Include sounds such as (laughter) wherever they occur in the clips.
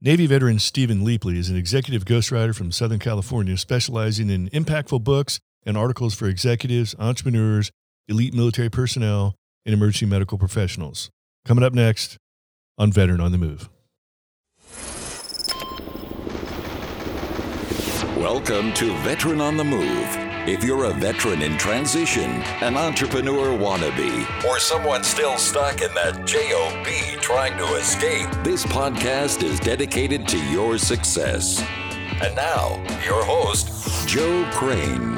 Navy veteran Steven Leapley is an executive ghostwriter from Southern California specializing in impactful books and articles for executives, entrepreneurs, elite military personnel, and emergency medical professionals. Coming up next on Veteran on the Move. Welcome to Veteran on the Move. If you're a veteran in transition, an entrepreneur wannabe, or someone still stuck in that JOB trying to escape, this podcast is dedicated to your success. And now, your host, Joe Crane.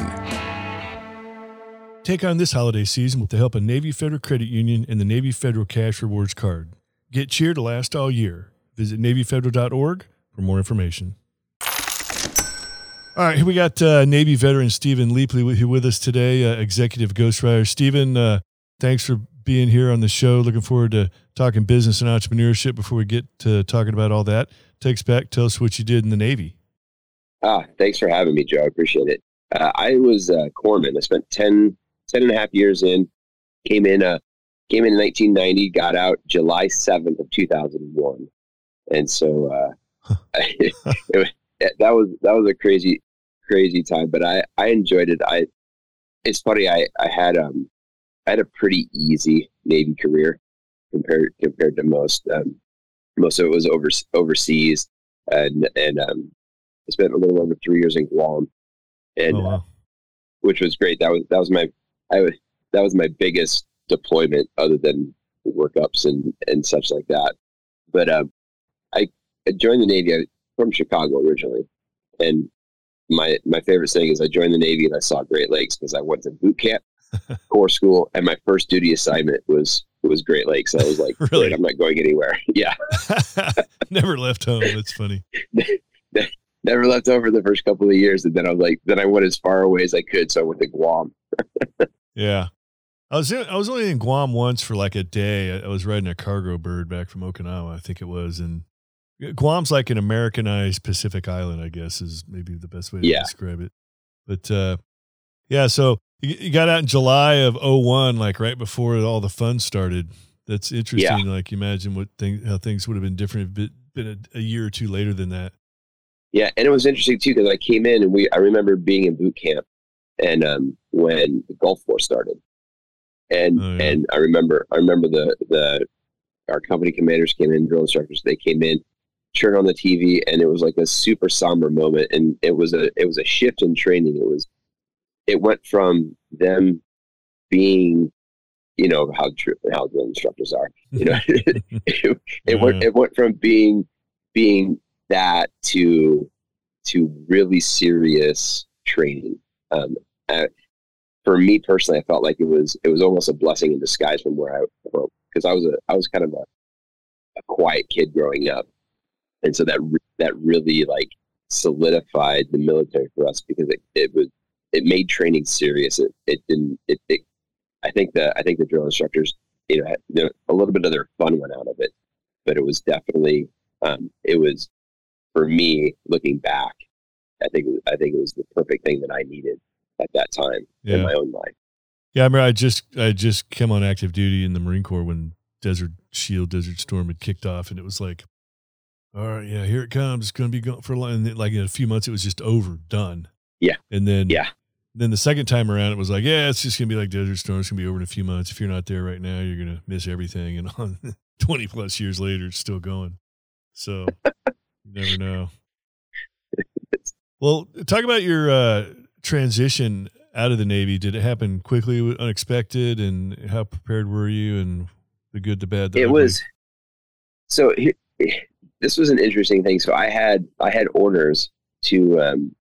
Take on this holiday season with the help of Navy Federal Credit Union and the Navy Federal Cash Rewards Card. Get cheer to last all year. Visit NavyFederal.org for more information. All right, here we got uh, Navy veteran Steven Leapley here with us today, uh, executive ghostwriter. Steven, uh, thanks for being here on the show. Looking forward to talking business and entrepreneurship. Before we get to talking about all that, take us back. Tell us what you did in the Navy. Ah, thanks for having me, Joe. I appreciate it. Uh, I was a corpsman. I spent 10, 10 and a half years in. Came in, uh, came in 1990. Got out July 7th of 2001. And so uh, it, it, (laughs) that was that was a crazy crazy time, but I I enjoyed it. I it's funny. I I had um I had a pretty easy Navy career compared compared to most. Um, most of it was over overseas, and and um, I spent a little over three years in Guam, and oh, wow. uh, which was great. That was that was my I was that was my biggest deployment other than workups and and such like that. But um, I, I joined the Navy from Chicago originally, and my my favorite thing is I joined the Navy and I saw Great Lakes because I went to boot camp, (laughs) corps school, and my first duty assignment was was Great Lakes. I was like, (laughs) really? I'm not going anywhere. (laughs) yeah, never left home. That's funny. never left home for the first couple of years, and then I was like, then I went as far away as I could, so I went to Guam. yeah. I was in, I was only in Guam once for like a day. I was riding a cargo bird back from Okinawa, I think it was, and Guam's like an Americanized Pacific island, I guess, is maybe the best way to yeah. describe it. But uh, yeah, so you, you, got out in July of 01, like right before all the fun started. That's interesting. Yeah. Like, imagine what thing, how things would have been different if it been a, a year or two later than that. Yeah, and it was interesting too because I came in and we I remember being in boot camp and um, when the Gulf War started, and oh, yeah. and I remember I remember the the our company commanders came in, drill instructors. They came in turn on the TV and it was like a super somber moment and it was a it was a shift in training. It was it went from them being you know how true how the instructors are. You know it, (laughs) (laughs) it, it went it went from being being that to to really serious training. Um, uh, for me personally, I felt like it was it was almost a blessing in disguise from where I because I was a I was kind of a, a quiet kid growing up, and so that that really like solidified the military for us because it, it was it made training serious. It it didn't it, it I think the I think the drill instructors you know, had, a little bit of their fun went out of it, but it was definitely um, it was for me looking back. I think I think it was the perfect thing that I needed at that time yeah. in my own life. Yeah, I remember I just I just came on active duty in the Marine Corps when Desert Shield, Desert Storm had kicked off, and it was like all right, yeah, here it comes. It's going to be going for a long. like in a few months, it was just over, done. Yeah. And then, yeah. Then the second time around, it was like, yeah, it's just going to be like Desert Storm. It's going to be over in a few months. If you're not there right now, you're going to miss everything. And on (laughs) 20 plus years later, it's still going. So (laughs) you never know. Well, talk about your uh, transition out of the Navy. Did it happen quickly, unexpected, and how prepared were you? And the good, the bad, the it ugly? was. So this was an interesting thing. So I had I had orders to um,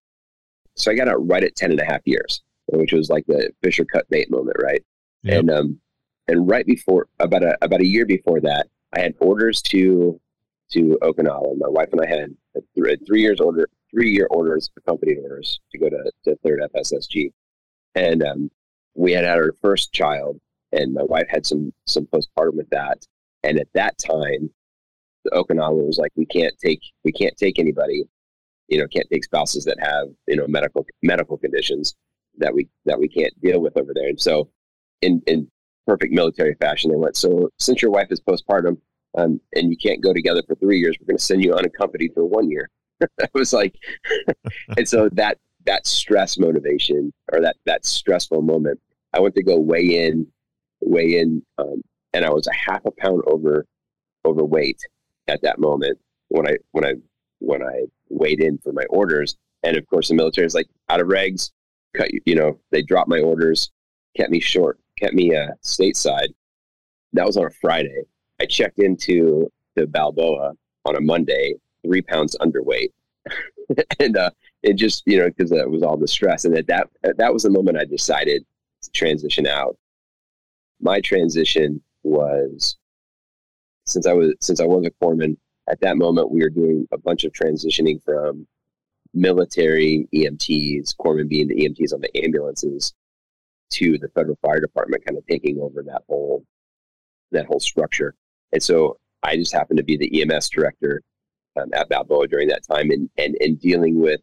so I got out right at 10 and a half years, which was like the Fisher cut bait moment, right? Yep. And um and right before about a about a year before that, I had orders to to Okinawa. My wife and I had three, three years order three year orders, accompanied orders to go to, to third FSSG. And um, we had had our first child and my wife had some some postpartum with that. And at that time, Okinawa was like, we can't take we can't take anybody, you know, can't take spouses that have you know medical medical conditions that we that we can't deal with over there. And so, in in perfect military fashion, they went. So since your wife is postpartum, um, and you can't go together for three years. We're going to send you unaccompanied for one year. (laughs) it was like, (laughs) and so that that stress motivation or that that stressful moment, I went to go weigh in, weigh in, um, and I was a half a pound over overweight at that moment when I when I when I weighed in for my orders. And of course, the military is like out of regs, cut you. You know, they dropped my orders, kept me short, kept me uh, stateside. That was on a Friday. I checked into the Balboa on a Monday, three pounds underweight, (laughs) and uh, it just you know because it was all the stress, and at that that was the moment I decided to transition out. My transition was since I was since I was a corpsman. At that moment, we were doing a bunch of transitioning from military EMTs, corpsmen being the EMTs on the ambulances, to the federal fire department, kind of taking over that whole that whole structure. And so I just happened to be the EMS director um, at Balboa during that time, and and and dealing with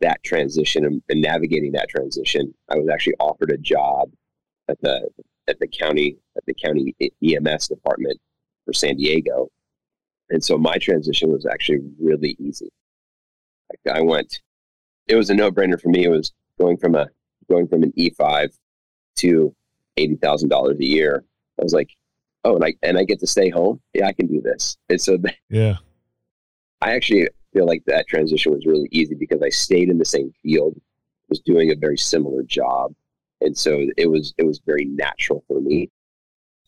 that transition and, and navigating that transition. I was actually offered a job at the at the county at the county EMS department for San Diego, and so my transition was actually really easy. Like I went, it was a no brainer for me. It was going from a going from an E five to eighty thousand dollars a year. I was like, oh, and I and I get to stay home. Yeah, I can do this. And so, yeah, I actually feel like that transition was really easy because I stayed in the same field, was doing a very similar job, and so it was it was very natural for me,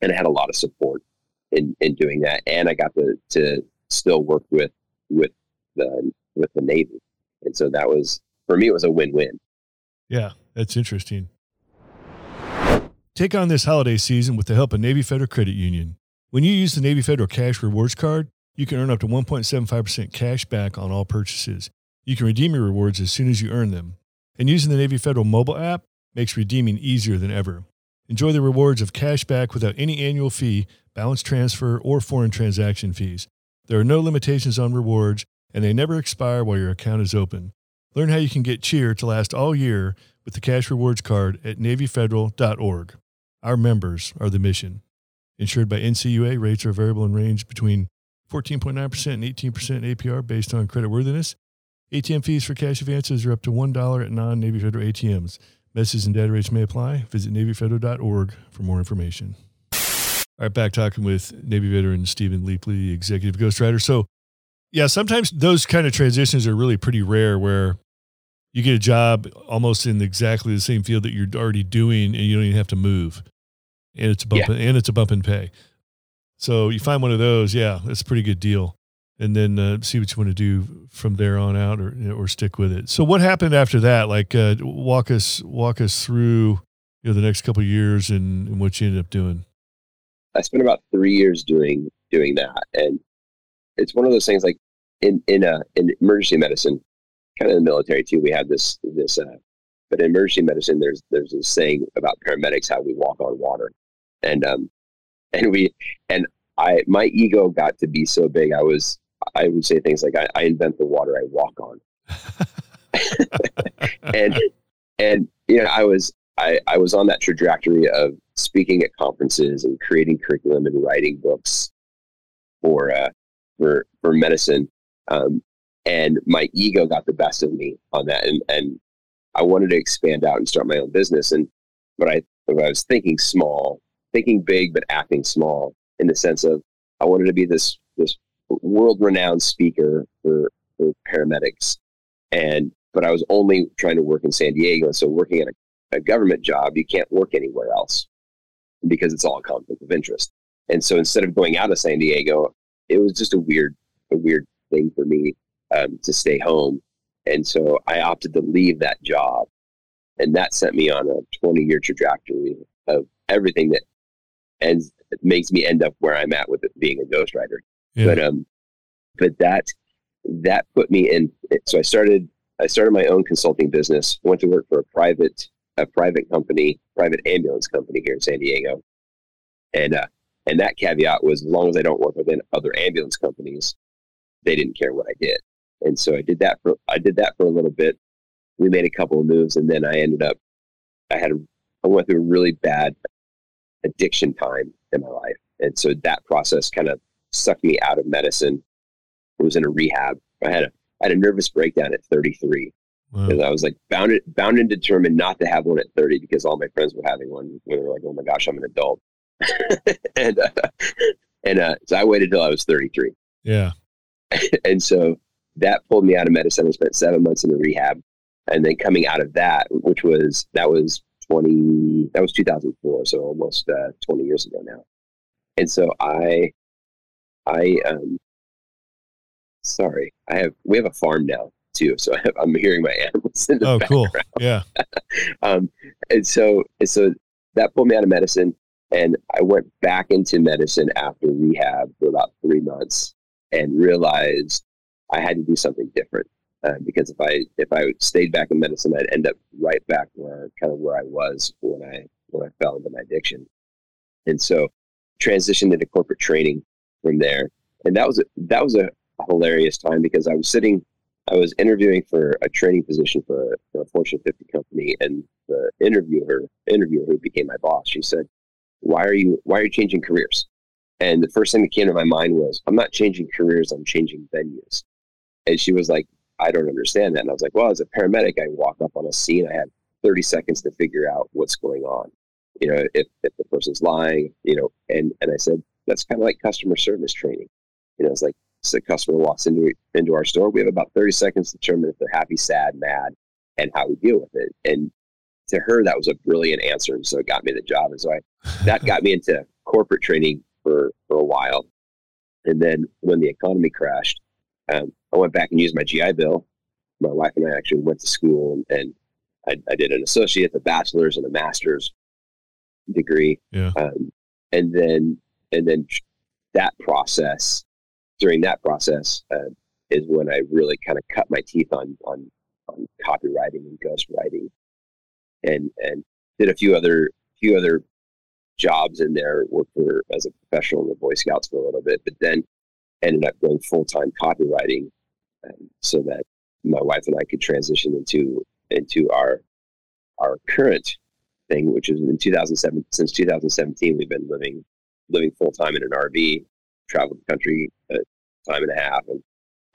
and I had a lot of support in in doing that, and I got to to still work with with the with the Navy, and so that was for me it was a win win. Yeah, that's interesting. Take on this holiday season with the help of Navy Federal Credit Union. When you use the Navy Federal Cash Rewards Card, you can earn up to 1.75% cash back on all purchases. You can redeem your rewards as soon as you earn them. And using the Navy Federal mobile app makes redeeming easier than ever. Enjoy the rewards of cash back without any annual fee, balance transfer, or foreign transaction fees. There are no limitations on rewards, and they never expire while your account is open. Learn how you can get cheer to last all year with the Cash Rewards Card at NavyFederal.org. Our members are the mission. Insured by NCUA, rates are variable and range between 14.9% and 18% APR based on credit worthiness. ATM fees for cash advances are up to $1 at non Navy Federal ATMs. Messages and data rates may apply. Visit NavyFederal.org for more information. All right, back talking with Navy veteran Steven Leapley, executive ghostwriter. So, yeah, sometimes those kind of transitions are really pretty rare where you get a job almost in exactly the same field that you're already doing and you don't even have to move and it's a bump yeah. and it's a bump in pay. So you find one of those, yeah, that's a pretty good deal. And then uh, see what you want to do from there on out, or or stick with it. So what happened after that? Like uh, walk us walk us through you know the next couple years and, and what you ended up doing. I spent about three years doing doing that, and it's one of those things like in in a in emergency medicine, kind of in the military too. We have this this, uh, but in emergency medicine, there's there's this saying about paramedics how we walk on water, and um, and we and I my ego got to be so big. I was I would say things like I, I invent the water I walk on, (laughs) and and you know I was I I was on that trajectory of speaking at conferences and creating curriculum and writing books for uh, for for medicine. Um, and my ego got the best of me on that, and and I wanted to expand out and start my own business. And but I, I was thinking small thinking big but acting small in the sense of I wanted to be this this world renowned speaker for, for paramedics, and but I was only trying to work in San Diego, and so working at a, a government job, you can't work anywhere else because it's all a conflict of interest. And so instead of going out of San Diego, it was just a weird a weird thing for me um, to stay home, and so I opted to leave that job, and that sent me on a 20 year trajectory of everything that ends, makes me end up where I'm at with it being a ghostwriter. Yeah. But um, but that that put me in. So I started I started my own consulting business. Went to work for a private a private company, private ambulance company here in San Diego, and uh, and that caveat was as long as I don't work within other ambulance companies, they didn't care what I did. And so I did that for I did that for a little bit. We made a couple of moves, and then I ended up I had a, I went through a really bad addiction time in my life. And so that process kind of sucked me out of medicine. I was in a rehab. I had a I had a nervous breakdown at 33 because wow. I was like bound bound and determined not to have one at 30 because all my friends were having one. Where they were like, "Oh my gosh, I'm an adult," (laughs) and uh, and uh, so I waited till I was 33. Yeah, (laughs) and so that pulled me out of medicine. I spent seven months in a rehab, and then coming out of that, which was that was 20 that was 2004, so almost uh, 20 years ago now. And so I I um sorry, I have we have a farm now too, so (laughs) I am hearing my animals in the oh, background. cool, (laughs) yeah. (laughs) um, and so and so that pulled me out of medicine, and I went back into medicine after rehab for about three months, and realized I had to do something different. Uh, because if I if I stayed back in medicine, I'd end up right back where kind of where I was when I when I fell into my addiction, and so transitioned into corporate training from there. And that was a, that was a hilarious time because I was sitting, I was interviewing for a training position for a, for a Fortune 50 company, and the interviewer interviewer who became my boss, she said, "Why are you Why are you changing careers?" And the first thing that came to my mind was, "I'm not changing careers. I'm changing venues." And she was like, "I don't understand that." And I was like, "Well, as a paramedic, I walk up on a scene. I have 30 seconds to figure out what's going on. You know, if if the person's lying, you know." And and I said, "That's kind of like customer service training." You know, it's like so customer walks into into our store, we have about 30 seconds to determine if they're happy, sad, mad, and how we deal with it. And to her, that was a brilliant answer, and so it got me the job. And so I (laughs) that got me into corporate training for for a while. And then when the economy crashed, um, I went back and used my GI Bill. My wife and I actually went to school, and, and I, I, did an associate, a bachelor's, and a master's degree. Yeah. Um, and then and then that process during that process uh, is when I really kind of cut my teeth on on on copywriting and ghostwriting, and and did a few other few other jobs in there. Worked for as a professional in the Boy Scouts for a little bit, but then ended up going full time copywriting, um, so that my wife and I could transition into into our our current thing, which is in 2007. Since 2017, we've been living living full time in an RV, traveled the country uh, time and a half and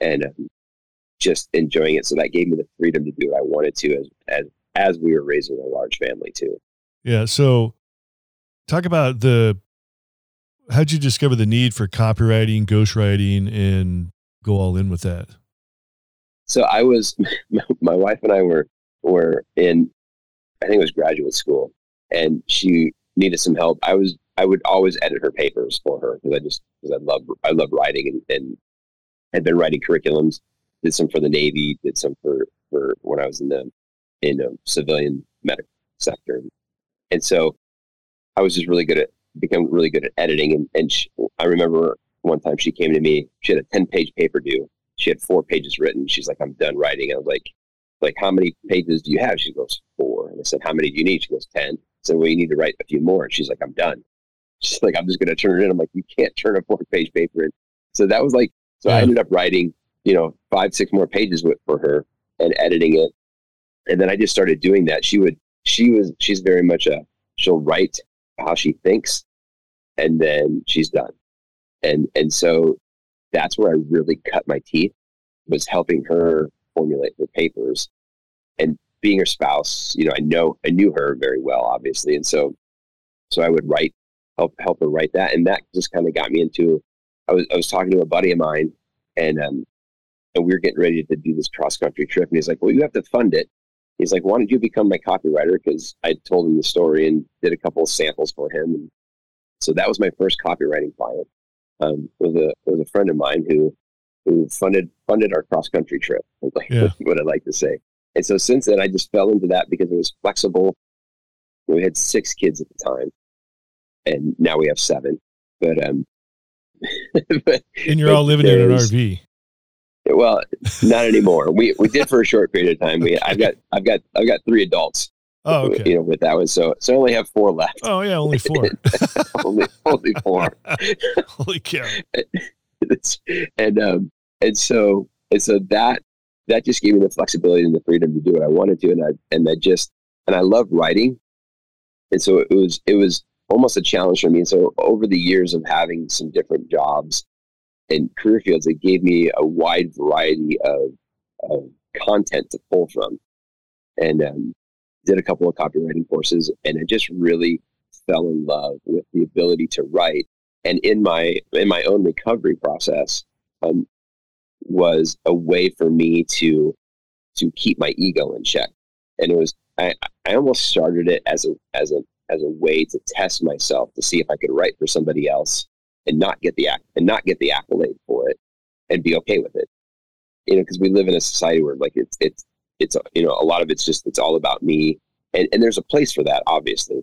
and um, just enjoying it. So that gave me the freedom to do what I wanted to as as as we were raising a large family too. Yeah. So talk about the how'd you discover the need for copywriting, ghostwriting, and go all in with that? So I was (laughs) my wife and I were were in I think it was graduate school and she needed some help. I was I would always edit her papers for her because I just because I love I love writing and, and had been writing curriculums. Did some for the Navy. Did some for for when I was in the in the civilian medical sector, and so I was just really good at become really good at editing. And, and she, I remember one time she came to me. She had a ten page paper due. She had four pages written. She's like, "I'm done writing." I was like, "Like how many pages do you have?" She goes, four. And I said, "How many do you need?" She goes, 10. I said, "Well, you need to write a few more." And she's like, "I'm done." She's like, I'm just going to turn it in. I'm like, you can't turn a four page paper in. So that was like, so yeah. I ended up writing, you know, five, six more pages with, for her and editing it. And then I just started doing that. She would, she was, she's very much a, she'll write how she thinks and then she's done. And, and so that's where I really cut my teeth was helping her formulate her papers and being her spouse. You know, I know, I knew her very well, obviously. And so, so I would write help help her write that. And that just kind of got me into. I was I was talking to a buddy of mine, and um, and we were getting ready to do this cross country trip, and he's like, "Well, you have to fund it." He's like, "Why don't you become my copywriter?" Because I told him the story and did a couple of samples for him, and so that was my first copywriting client. Um, was a was a friend of mine who who funded funded our cross country trip. (laughs) Like yeah. what I like to say. And so since then, I just fell into that because it was flexible. We had six kids at the time, and now we have seven. But um, (laughs) but, and you're all living in an RV. Well, not anymore. we we did for a short period of time. We I've got I've got I've got three adults. Oh, okay. You know, with that one, so so I only have four left. Oh yeah, only four. (laughs) only only four. (laughs) Holy cow! and um and so and so that that just gave me the flexibility and the freedom to do what I wanted to, and I and I just and I love writing, and so it was it was almost a challenge for me. And so over the years of having some different jobs and career fields, it gave me a wide variety of, of content to pull from. And um, did a couple of copywriting courses, and I just really fell in love with the ability to write. And in my in my own recovery process, um, was a way for me to to keep my ego in check. And it was I, I almost started it as a as a as a way to test myself to see if I could write for somebody else and not get the and not get the accolade for it and be okay with it. You know, because we live in a society where like it's it's it's you know a lot of it's just it's all about me and and there's a place for that obviously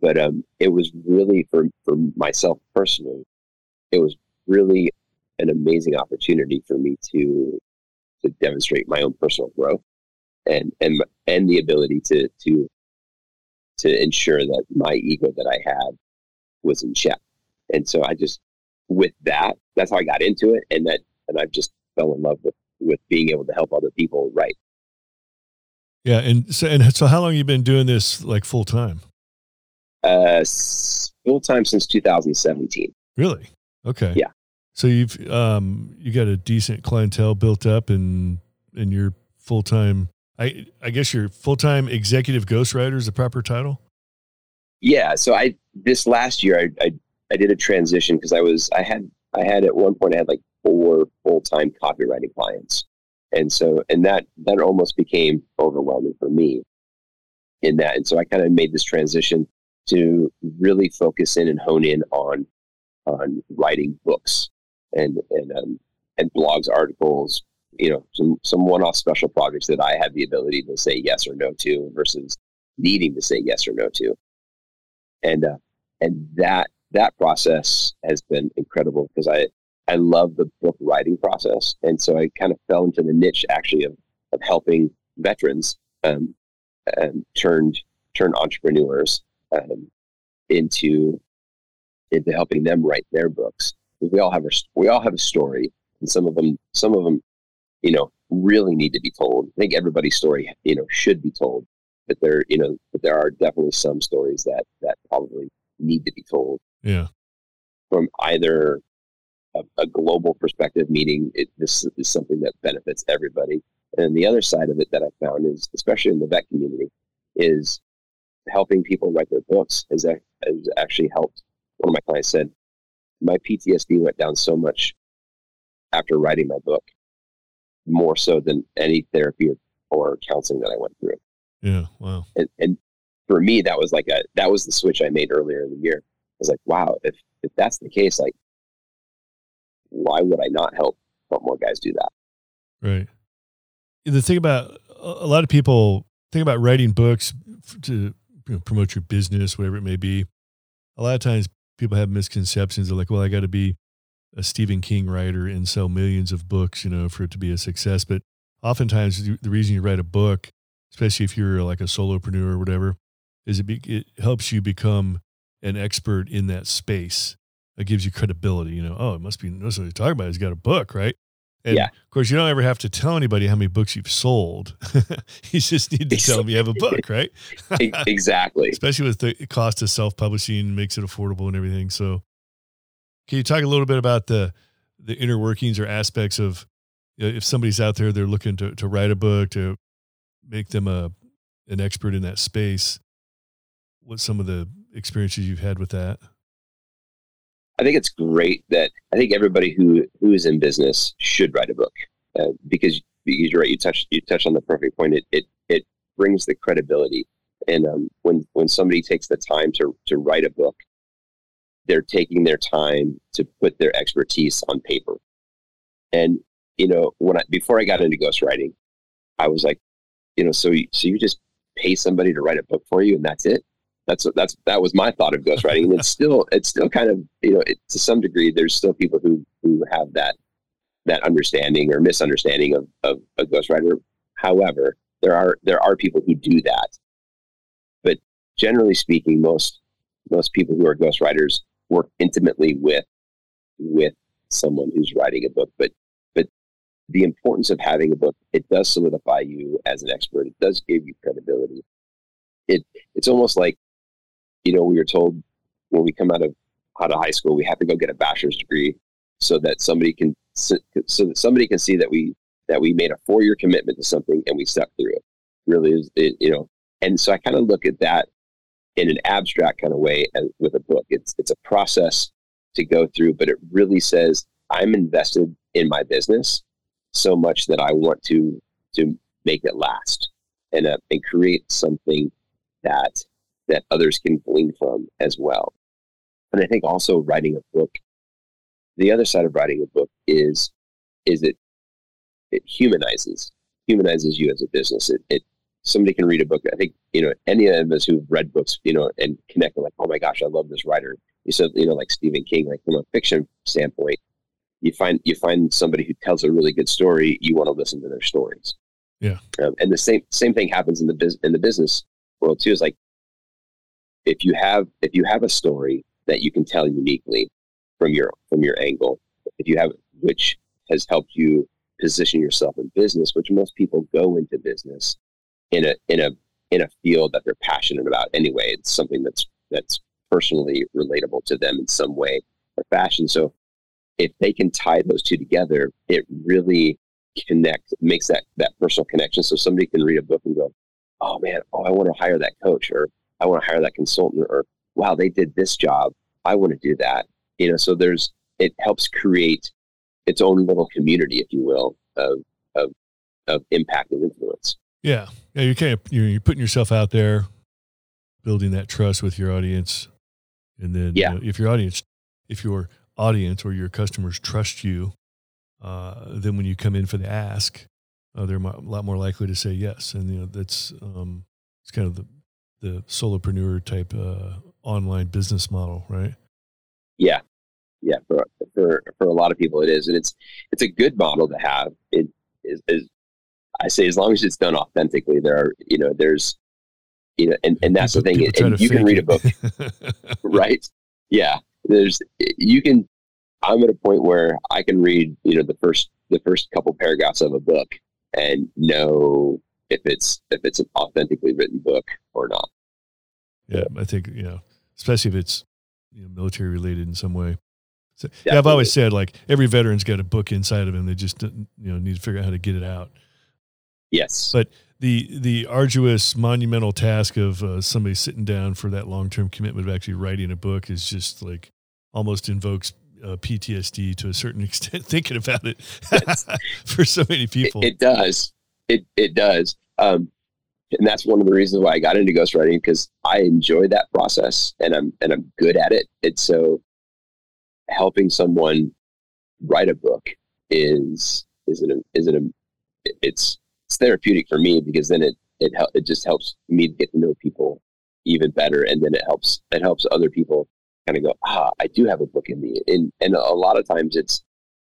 but um it was really for for myself personally it was really an amazing opportunity for me to to demonstrate my own personal growth and and and the ability to to to ensure that my ego that I had was in check. And so I just with that, that's how I got into it and that and I just fell in love with with being able to help other people write. Yeah, and so and so how long you been doing this like full time? Uh full time since 2017. Really? Okay. Yeah. So you've um you got a decent clientele built up and and you're full time I I guess you're full time executive ghostwriter is the proper title? Yeah. So I this last year I I, I did a transition because I was I had I had at one point I had like four full time copywriting clients. And so and that that almost became overwhelming for me in that. And so I kind of made this transition to really focus in and hone in on on writing books and and um, and blogs, articles, you know, some some one-off special projects that I have the ability to say yes or no to versus needing to say yes or no to. And uh, and that that process has been incredible because I I love the book writing process, and so I kind of fell into the niche actually of of helping veterans um, um, turned turn entrepreneurs um, into into helping them write their books we all have a, we all have a story, and some of them some of them, you know, really need to be told. I think everybody's story, you know, should be told, but there, you know, but there are definitely some stories that that probably need to be told. Yeah, from either a, a global perspective, meaning it, this is something that benefits everybody, and the other side of it that I found is, especially in the vet community, is helping people write their books has, has actually helped. One of my clients said, my PTSD went down so much after writing my book, more so than any therapy or, or counseling that I went through. Yeah, wow. And, and for me, that was like a that was the switch I made earlier in the year. I was like, wow, if if that's the case, like, why would I not help help more guys do that? Right. The thing about a lot of people think about writing books to you know, promote your business, whatever it may be. A lot of times people have misconceptions. They're like, well, I got to be a Stephen King writer and sell millions of books, you know, for it to be a success. But oftentimes, the reason you write a book, especially if you're like a solopreneur or whatever, is it, be, it helps you become an expert in that space. It gives you credibility. You know, oh, it must be knows what he's talking about. He's got a book, right? And yeah. of course, you don't ever have to tell anybody how many books you've sold. (laughs) you just need to tell them you have a book, right? (laughs) exactly. (laughs) Especially with the cost of self publishing, makes it affordable and everything. So, can you talk a little bit about the the inner workings or aspects of you know, if somebody's out there, they're looking to to write a book to make them a an expert in that space? What some of the experiences you've had with that? I think it's great that I think everybody who who is in business should write a book uh, because you're right. You touched you touched on the perfect point. It it it brings the credibility, and um, when when somebody takes the time to to write a book, they're taking their time to put their expertise on paper. And you know, when I before I got into ghostwriting, I was like, you know, so you, so you just pay somebody to write a book for you, and that's it? That's that's that was my thought of ghostwriting. And it's still it's still kind of you know it, to some degree there's still people who who have that that understanding or misunderstanding of of a ghostwriter. However there are there are people who do that. But generally speaking most most people who are ghostwriters work intimately with with someone who's writing a book but but the importance of having a book it does solidify you as an expert it does give you credibility it it's almost like you know, we were told when we come out of out of high school, we have to go get a bachelor's degree so that somebody can so that somebody can see that we that we made a four year commitment to something and we stuck through it. Really is it, you know, and so I kind of look at that in an abstract kind of way as, with a book. It's it's a process to go through, but it really says I'm invested in my business so much that I want to to make it last and uh, and create something that that others can glean from as well. And I think also writing a book, the other side of writing a book is is it it humanizes humanizes you as a business. It, it somebody can read a book. I think you know any of us who've read books, you know, and connect like, oh my gosh, I love this writer. You said you know like Stephen King, like from a fiction standpoint, you find you find somebody who tells a really good story, you want to listen to their stories. Yeah, um, and the same same thing happens in the biz, in the business world too. Is like if you have if you have a story that you can tell uniquely from your from your angle, if you have which has helped you position yourself in business, which most people go into business in a in a in a field that they're passionate about anyway. It's something that's that's personally relatable to them in some way or fashion. So if they can tie those two together, it really connect makes that that personal connection. So somebody can read a book and go, "Oh man, oh I want to hire that coach," or "I want to hire that consultant," or "Wow, they did this job. I want to do that." You know, so there's it helps create its own little community, if you will, of of of impact and influence. Yeah, yeah. You can't. You're, you're putting yourself out there, building that trust with your audience, and then yeah. You know, if your audience, if your audience or your customers trust you, uh, then when you come in for the ask, uh, they're a lot more likely to say yes. And you know that's um, it's kind of the the solopreneur type uh, online business model, right? Yeah, yeah. For for for a lot of people, it is, and it's it's a good model to have. It is, is I say as long as it's done authentically, there are, you know, there's, you know, and, and that's people, the thing. And you can read it. a (laughs) book, right? Yeah. There's, you can, I'm at a point where I can read, you know, the first, the first couple paragraphs of a book and know if it's, if it's an authentically written book or not. Yeah. I think, you know, especially if it's you know, military related in some way. So, yeah, I've always said like every veteran's got a book inside of him. They just you know need to figure out how to get it out. Yes. But the the arduous monumental task of uh, somebody sitting down for that long term commitment of actually writing a book is just like almost invokes uh, PTSD to a certain (laughs) extent. Thinking about it (laughs) for so many people, it, it, does. It it does. Um, and that's one of the reasons why I got into ghostwriting because I enjoy that process and I'm and I'm good at it. It's so helping someone write a book is is an is an it's it's therapeutic for me because then it it it just helps me get to know people even better, and then it helps it helps other people kind of go, ah, I do have a book in me, and and a lot of times it's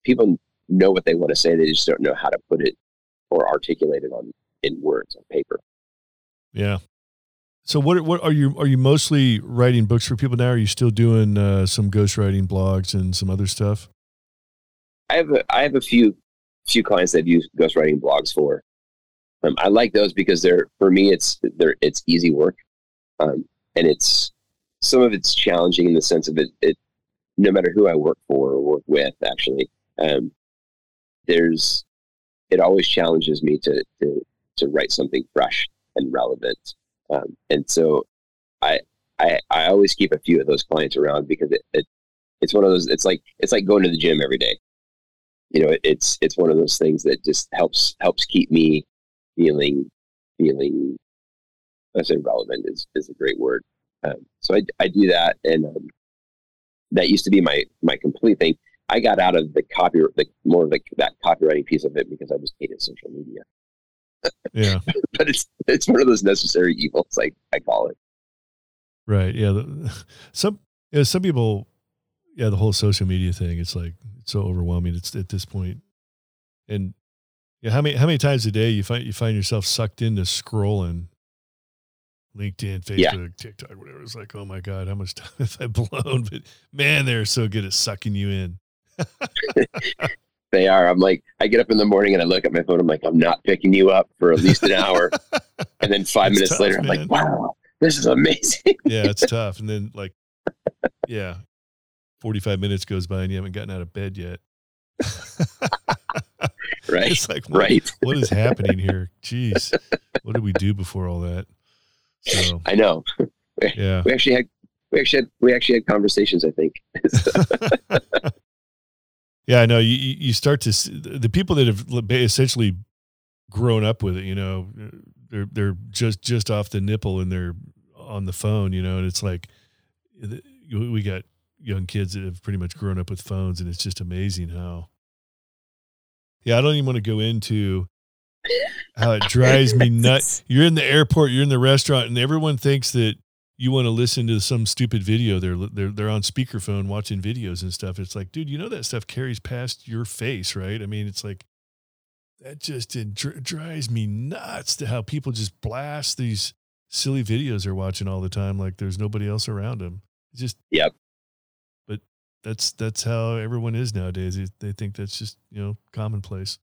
people know what they want to say, they just don't know how to put it or articulate it on in words on paper. Yeah. So what what are you are you mostly writing books for people now? Are you still doing uh, some ghostwriting blogs and some other stuff? I have a, I have a few few clients that use ghostwriting blogs for. Um, I like those because they're for me it's they're it's easy work, um, and it's some of it's challenging in the sense of it. It no matter who I work for or work with, actually, um, there's it always challenges me to to to write something fresh and relevant, um, and so I I I always keep a few of those clients around because it, it it's one of those it's like it's like going to the gym every day you know it's it's one of those things that just helps helps keep me feeling feeling I say relevant is is a great word. Um, so I, I do that, and um, that used to be my my complete thing. I got out of the copy, the more of the, that copywriting piece of it because I just hated social media. Yeah, (laughs) but it's it's one of those necessary evils, like I call it. Right. Yeah. The, (laughs) some yeah, some people, yeah, the whole social media thing. It's like it's so overwhelming. It's at this point, and yeah, how many how many times a day you find you find yourself sucked into scrolling LinkedIn, Facebook, yeah. TikTok, whatever. It's like, oh my God, how much (laughs) time have I blown? But man, they're so good at sucking you in. they are. I'm like, I get up in the morning and I look at my phone. I'm like, I'm not picking you up for at least an hour. (laughs) and then five minutes tough, later, I'm man. like, wow, this is amazing. (laughs) yeah, it's tough. And then like, yeah, 45 minutes goes by and you haven't gotten out of bed yet. Right. It's like, what, right. what is happening here? Jeez. What did we do before all that? So, I know. (laughs) yeah. We actually had we actually had we actually had conversations. I think. (laughs) yeah, I know. You you start to see, the people that have essentially grown up with it. You know, they're they're just just off the nipple and they're on the phone. You know, and it's like we got young kids that have pretty much grown up with phones, and it's just amazing how. Yeah, I don't even want to go into (laughs) how it drives me nuts. You're in the airport, you're in the restaurant, and everyone thinks that you want to listen to some stupid video. They're they're they're on speakerphone watching videos and stuff. It's like, dude, you know that stuff carries past your face, right? I mean, it's like that just dr- drives me nuts to how people just blast these silly videos they're watching all the time, like there's nobody else around them. It's just yep. That's that's how everyone is nowadays. They, they think that's just you know commonplace.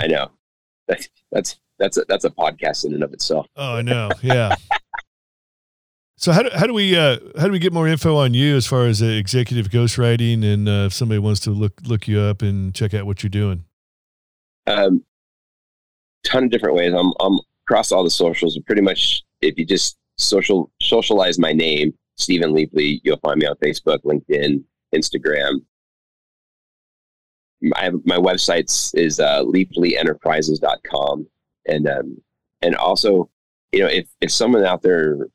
I know. That's that's that's a, that's a podcast in and of itself. Oh, I know. Yeah. So how do, how do we uh, how do we get more info on you as far as uh, executive ghostwriting and uh, if somebody wants to look look you up and check out what you're doing? Um, ton of different ways. I'm I'm across all the socials. Pretty much, if you just social socialize my name, Steven Leapley, you'll find me on Facebook, LinkedIn, Instagram. Have my websites is uh, leapleyenterprises.com and um, and also you know if if someone out there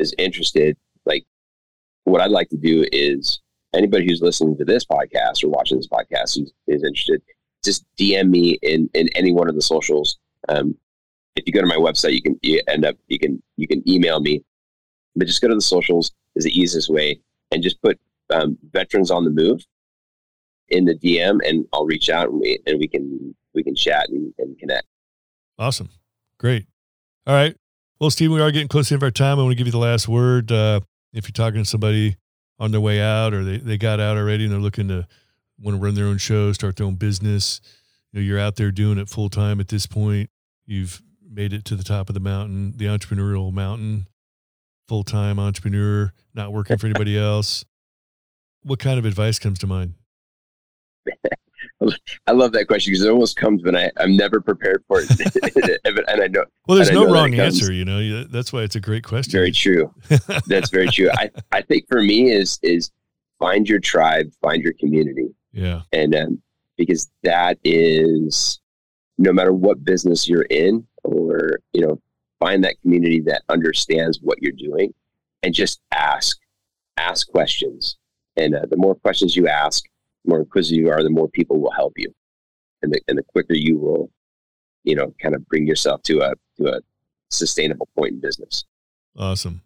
is interested, like what I'd like to do is anybody who's listening to this podcast or watching this podcast is, is interested, just DM me in, in any one of the socials. Um, if you go to my website, you can you end up you can you can email me, but just go to the socials is the easiest way, and just put um, veterans on the move in the DM, and I'll reach out and we and we can we can chat and, and connect. Awesome, great. All right, well, Steve, we are getting close to the end of our time. I want to give you the last word. Uh, if you're talking to somebody on their way out or they, they got out already and they're looking to want to run their own show, start their own business, you know, you're out there doing it full time at this point. You've made it to the top of the mountain, the entrepreneurial mountain, full time entrepreneur, not working for anybody (laughs) else. What kind of advice comes to mind? (laughs) I love that question because it almost comes when I, I'm never prepared for it. (laughs) and I know. Well, there's no wrong answer, you know, that's why it's a great question. Very true. That's very true. I, I think for me is, is find your tribe, find your community. Yeah. And, um, because that is no matter what business you're in or, you know, find that community that understands what you're doing and just ask, ask questions. And uh, the more questions you ask, the more inquisitive you are, the more people will help you, and the and the quicker you will, you know, kind of bring yourself to a to a sustainable point in business. Awesome.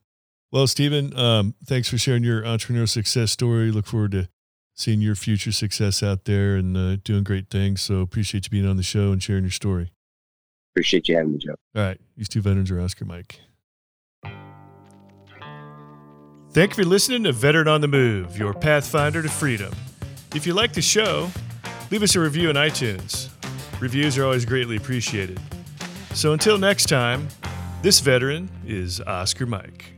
Well, Steven, um, thanks for sharing your entrepreneurial success story. Look forward to seeing your future success out there and uh, doing great things. So appreciate you being on the show and sharing your story. Appreciate you having me, Joe. All right. These two veterans are Oscar Mike. Thank you for listening to Veteran on the Move, your pathfinder to freedom. If you like the show, leave us a review on iTunes. Reviews are always greatly appreciated. So until next time, this veteran is Oscar Mike.